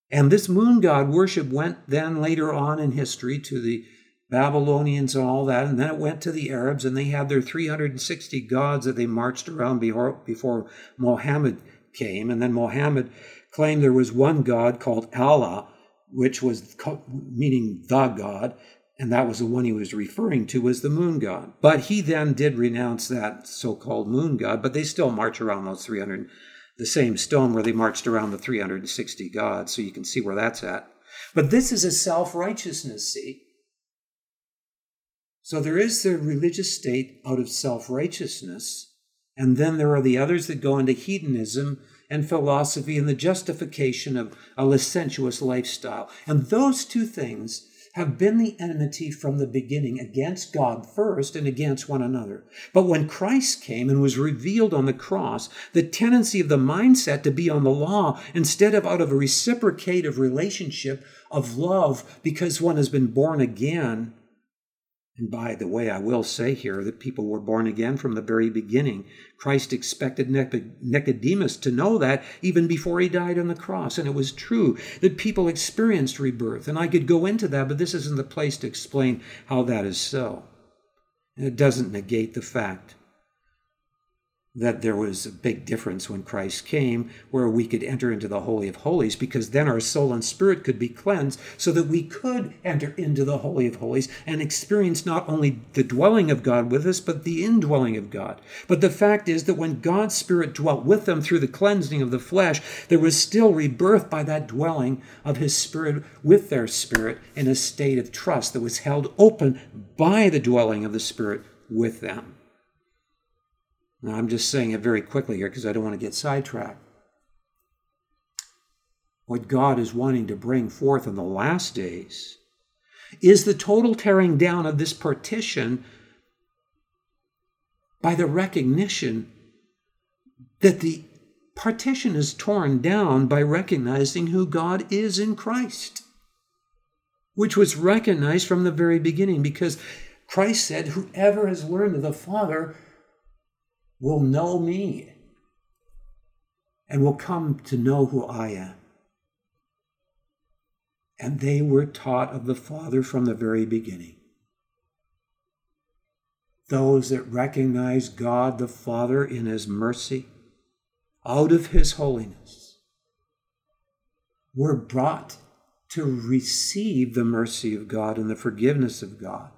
And this moon god worship went then later on in history to the Babylonians and all that. And then it went to the Arabs, and they had their 360 gods that they marched around before, before Mohammed came. And then Mohammed claimed there was one God called Allah, which was meaning the God. And that was the one he was referring to as the moon god. But he then did renounce that so called moon god, but they still march around those 300, the same stone where they marched around the 360 gods. So you can see where that's at. But this is a self righteousness, see? So there is the religious state out of self righteousness, and then there are the others that go into hedonism and philosophy and the justification of a licentious lifestyle. And those two things have been the enmity from the beginning against God first and against one another. But when Christ came and was revealed on the cross, the tendency of the mindset to be on the law instead of out of a reciprocative relationship of love because one has been born again And by the way, I will say here that people were born again from the very beginning. Christ expected Nicodemus to know that even before he died on the cross. And it was true that people experienced rebirth. And I could go into that, but this isn't the place to explain how that is so. And it doesn't negate the fact that there was a big difference when Christ came, where we could enter into the Holy of Holies, because then our soul and spirit could be cleansed so that we could enter into the Holy of Holies and experience not only the dwelling of God with us, but the indwelling of God. But the fact is that when God's Spirit dwelt with them through the cleansing of the flesh, there was still rebirth by that dwelling of His Spirit with their spirit in a state of trust that was held open by the dwelling of the Spirit with them. Now, I'm just saying it very quickly here because I don't want to get sidetracked. What God is wanting to bring forth in the last days is the total tearing down of this partition by the recognition that the partition is torn down by recognizing who God is in Christ, which was recognized from the very beginning because Christ said, Whoever has learned of the Father will know me and will come to know who I am. And they were taught of the Father from the very beginning. Those that recognize God the Father in His mercy, out of His holiness, were brought to receive the mercy of God and the forgiveness of God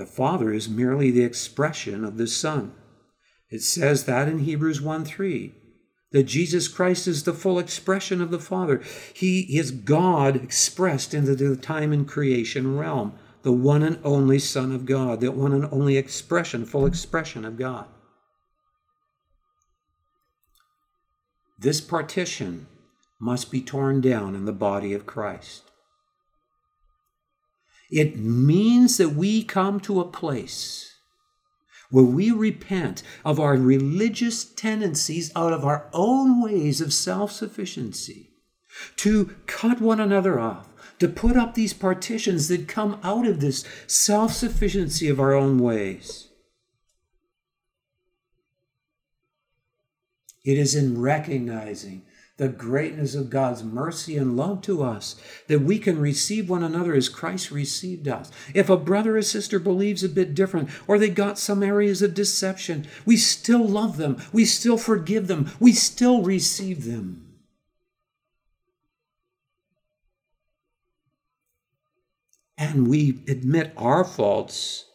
the Father is merely the expression of the Son. It says that in Hebrews 1 3, that Jesus Christ is the full expression of the Father. He is God expressed into the time and creation realm, the one and only Son of God, the one and only expression, full expression of God. This partition must be torn down in the body of Christ. It means that we come to a place where we repent of our religious tendencies out of our own ways of self sufficiency, to cut one another off, to put up these partitions that come out of this self sufficiency of our own ways. It is in recognizing the greatness of God's mercy and love to us, that we can receive one another as Christ received us. If a brother or sister believes a bit different, or they got some areas of deception, we still love them, we still forgive them, we still receive them. And we admit our faults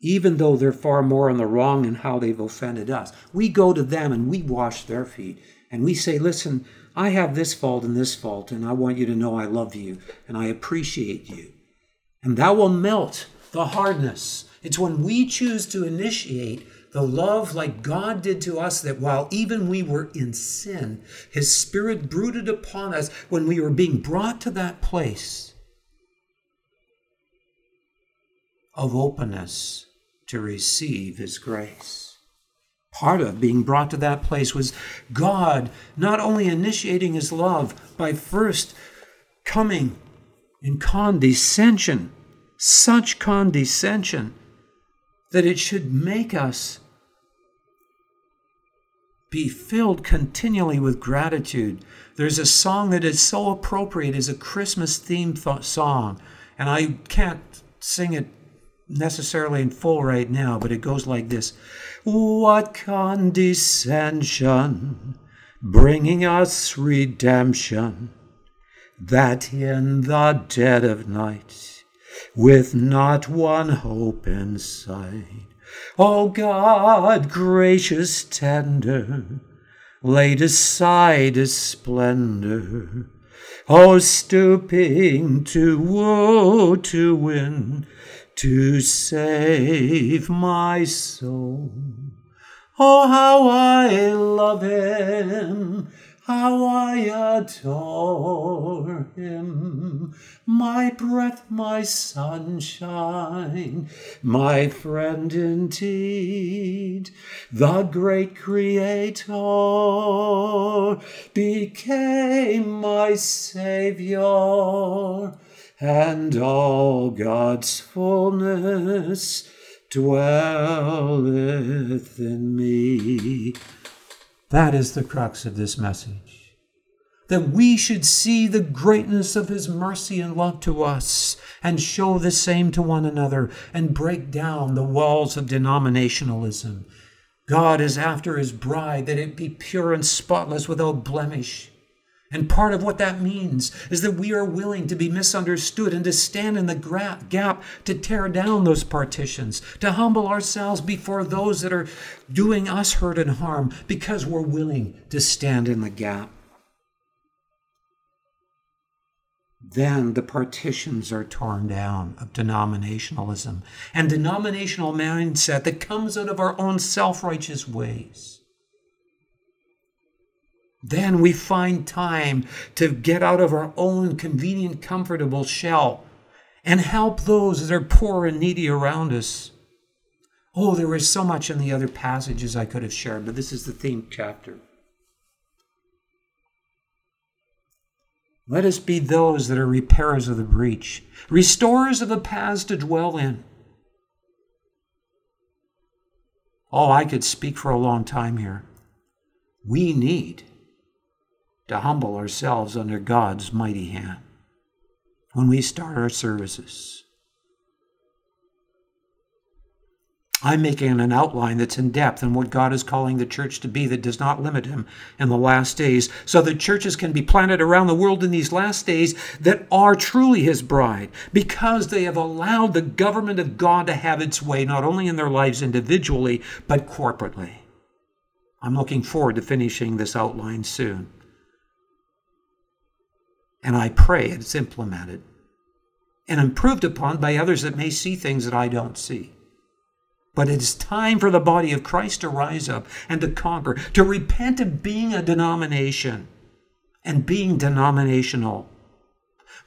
even though they're far more in the wrong in how they've offended us. We go to them and we wash their feet and we say, listen, I have this fault and this fault, and I want you to know I love you and I appreciate you. And that will melt the hardness. It's when we choose to initiate the love like God did to us, that while even we were in sin, His Spirit brooded upon us when we were being brought to that place of openness to receive His grace part of being brought to that place was God not only initiating his love by first coming in condescension, such condescension that it should make us be filled continually with gratitude. There's a song that is so appropriate as a Christmas themed th- song, and I can't sing it necessarily in full right now, but it goes like this What condescension, bringing us redemption, that in the dead of night, with not one hope in sight, O God, gracious, tender, laid aside his splendor. O stooping to woe to win to save my soul. Oh, how I love him, how I adore him, my breath, my sunshine, my friend indeed, the great Creator became my Savior and all God's fullness dwelleth in me. That is the crux of this message. That we should see the greatness of His mercy and love to us and show the same to one another and break down the walls of denominationalism. God is after His bride that it be pure and spotless without blemish. And part of what that means is that we are willing to be misunderstood and to stand in the gap to tear down those partitions, to humble ourselves before those that are doing us hurt and harm because we're willing to stand in the gap. Then the partitions are torn down of denominationalism and denominational mindset that comes out of our own self righteous ways then we find time to get out of our own convenient, comfortable shell and help those that are poor and needy around us. Oh, there is so much in the other passages I could have shared, but this is the theme chapter. Let us be those that are repairers of the breach, restorers of the paths to dwell in. Oh, I could speak for a long time here. We need to humble ourselves under God's mighty hand when we start our services. I'm making an outline that's in depth on what God is calling the church to be that does not limit him in the last days, so that churches can be planted around the world in these last days that are truly his bride, because they have allowed the government of God to have its way, not only in their lives individually, but corporately. I'm looking forward to finishing this outline soon and I pray it's implemented and improved upon by others that may see things that I don't see. But it is time for the body of Christ to rise up and to conquer, to repent of being a denomination and being denominational,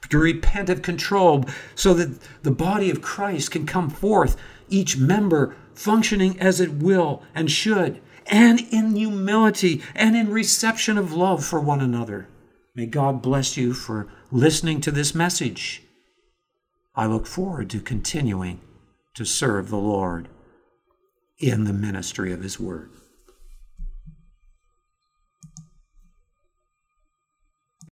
to repent of control so that the body of Christ can come forth, each member functioning as it will and should, and in humility and in reception of love for one another. May God bless you for listening to this message. I look forward to continuing to serve the Lord in the ministry of His Word.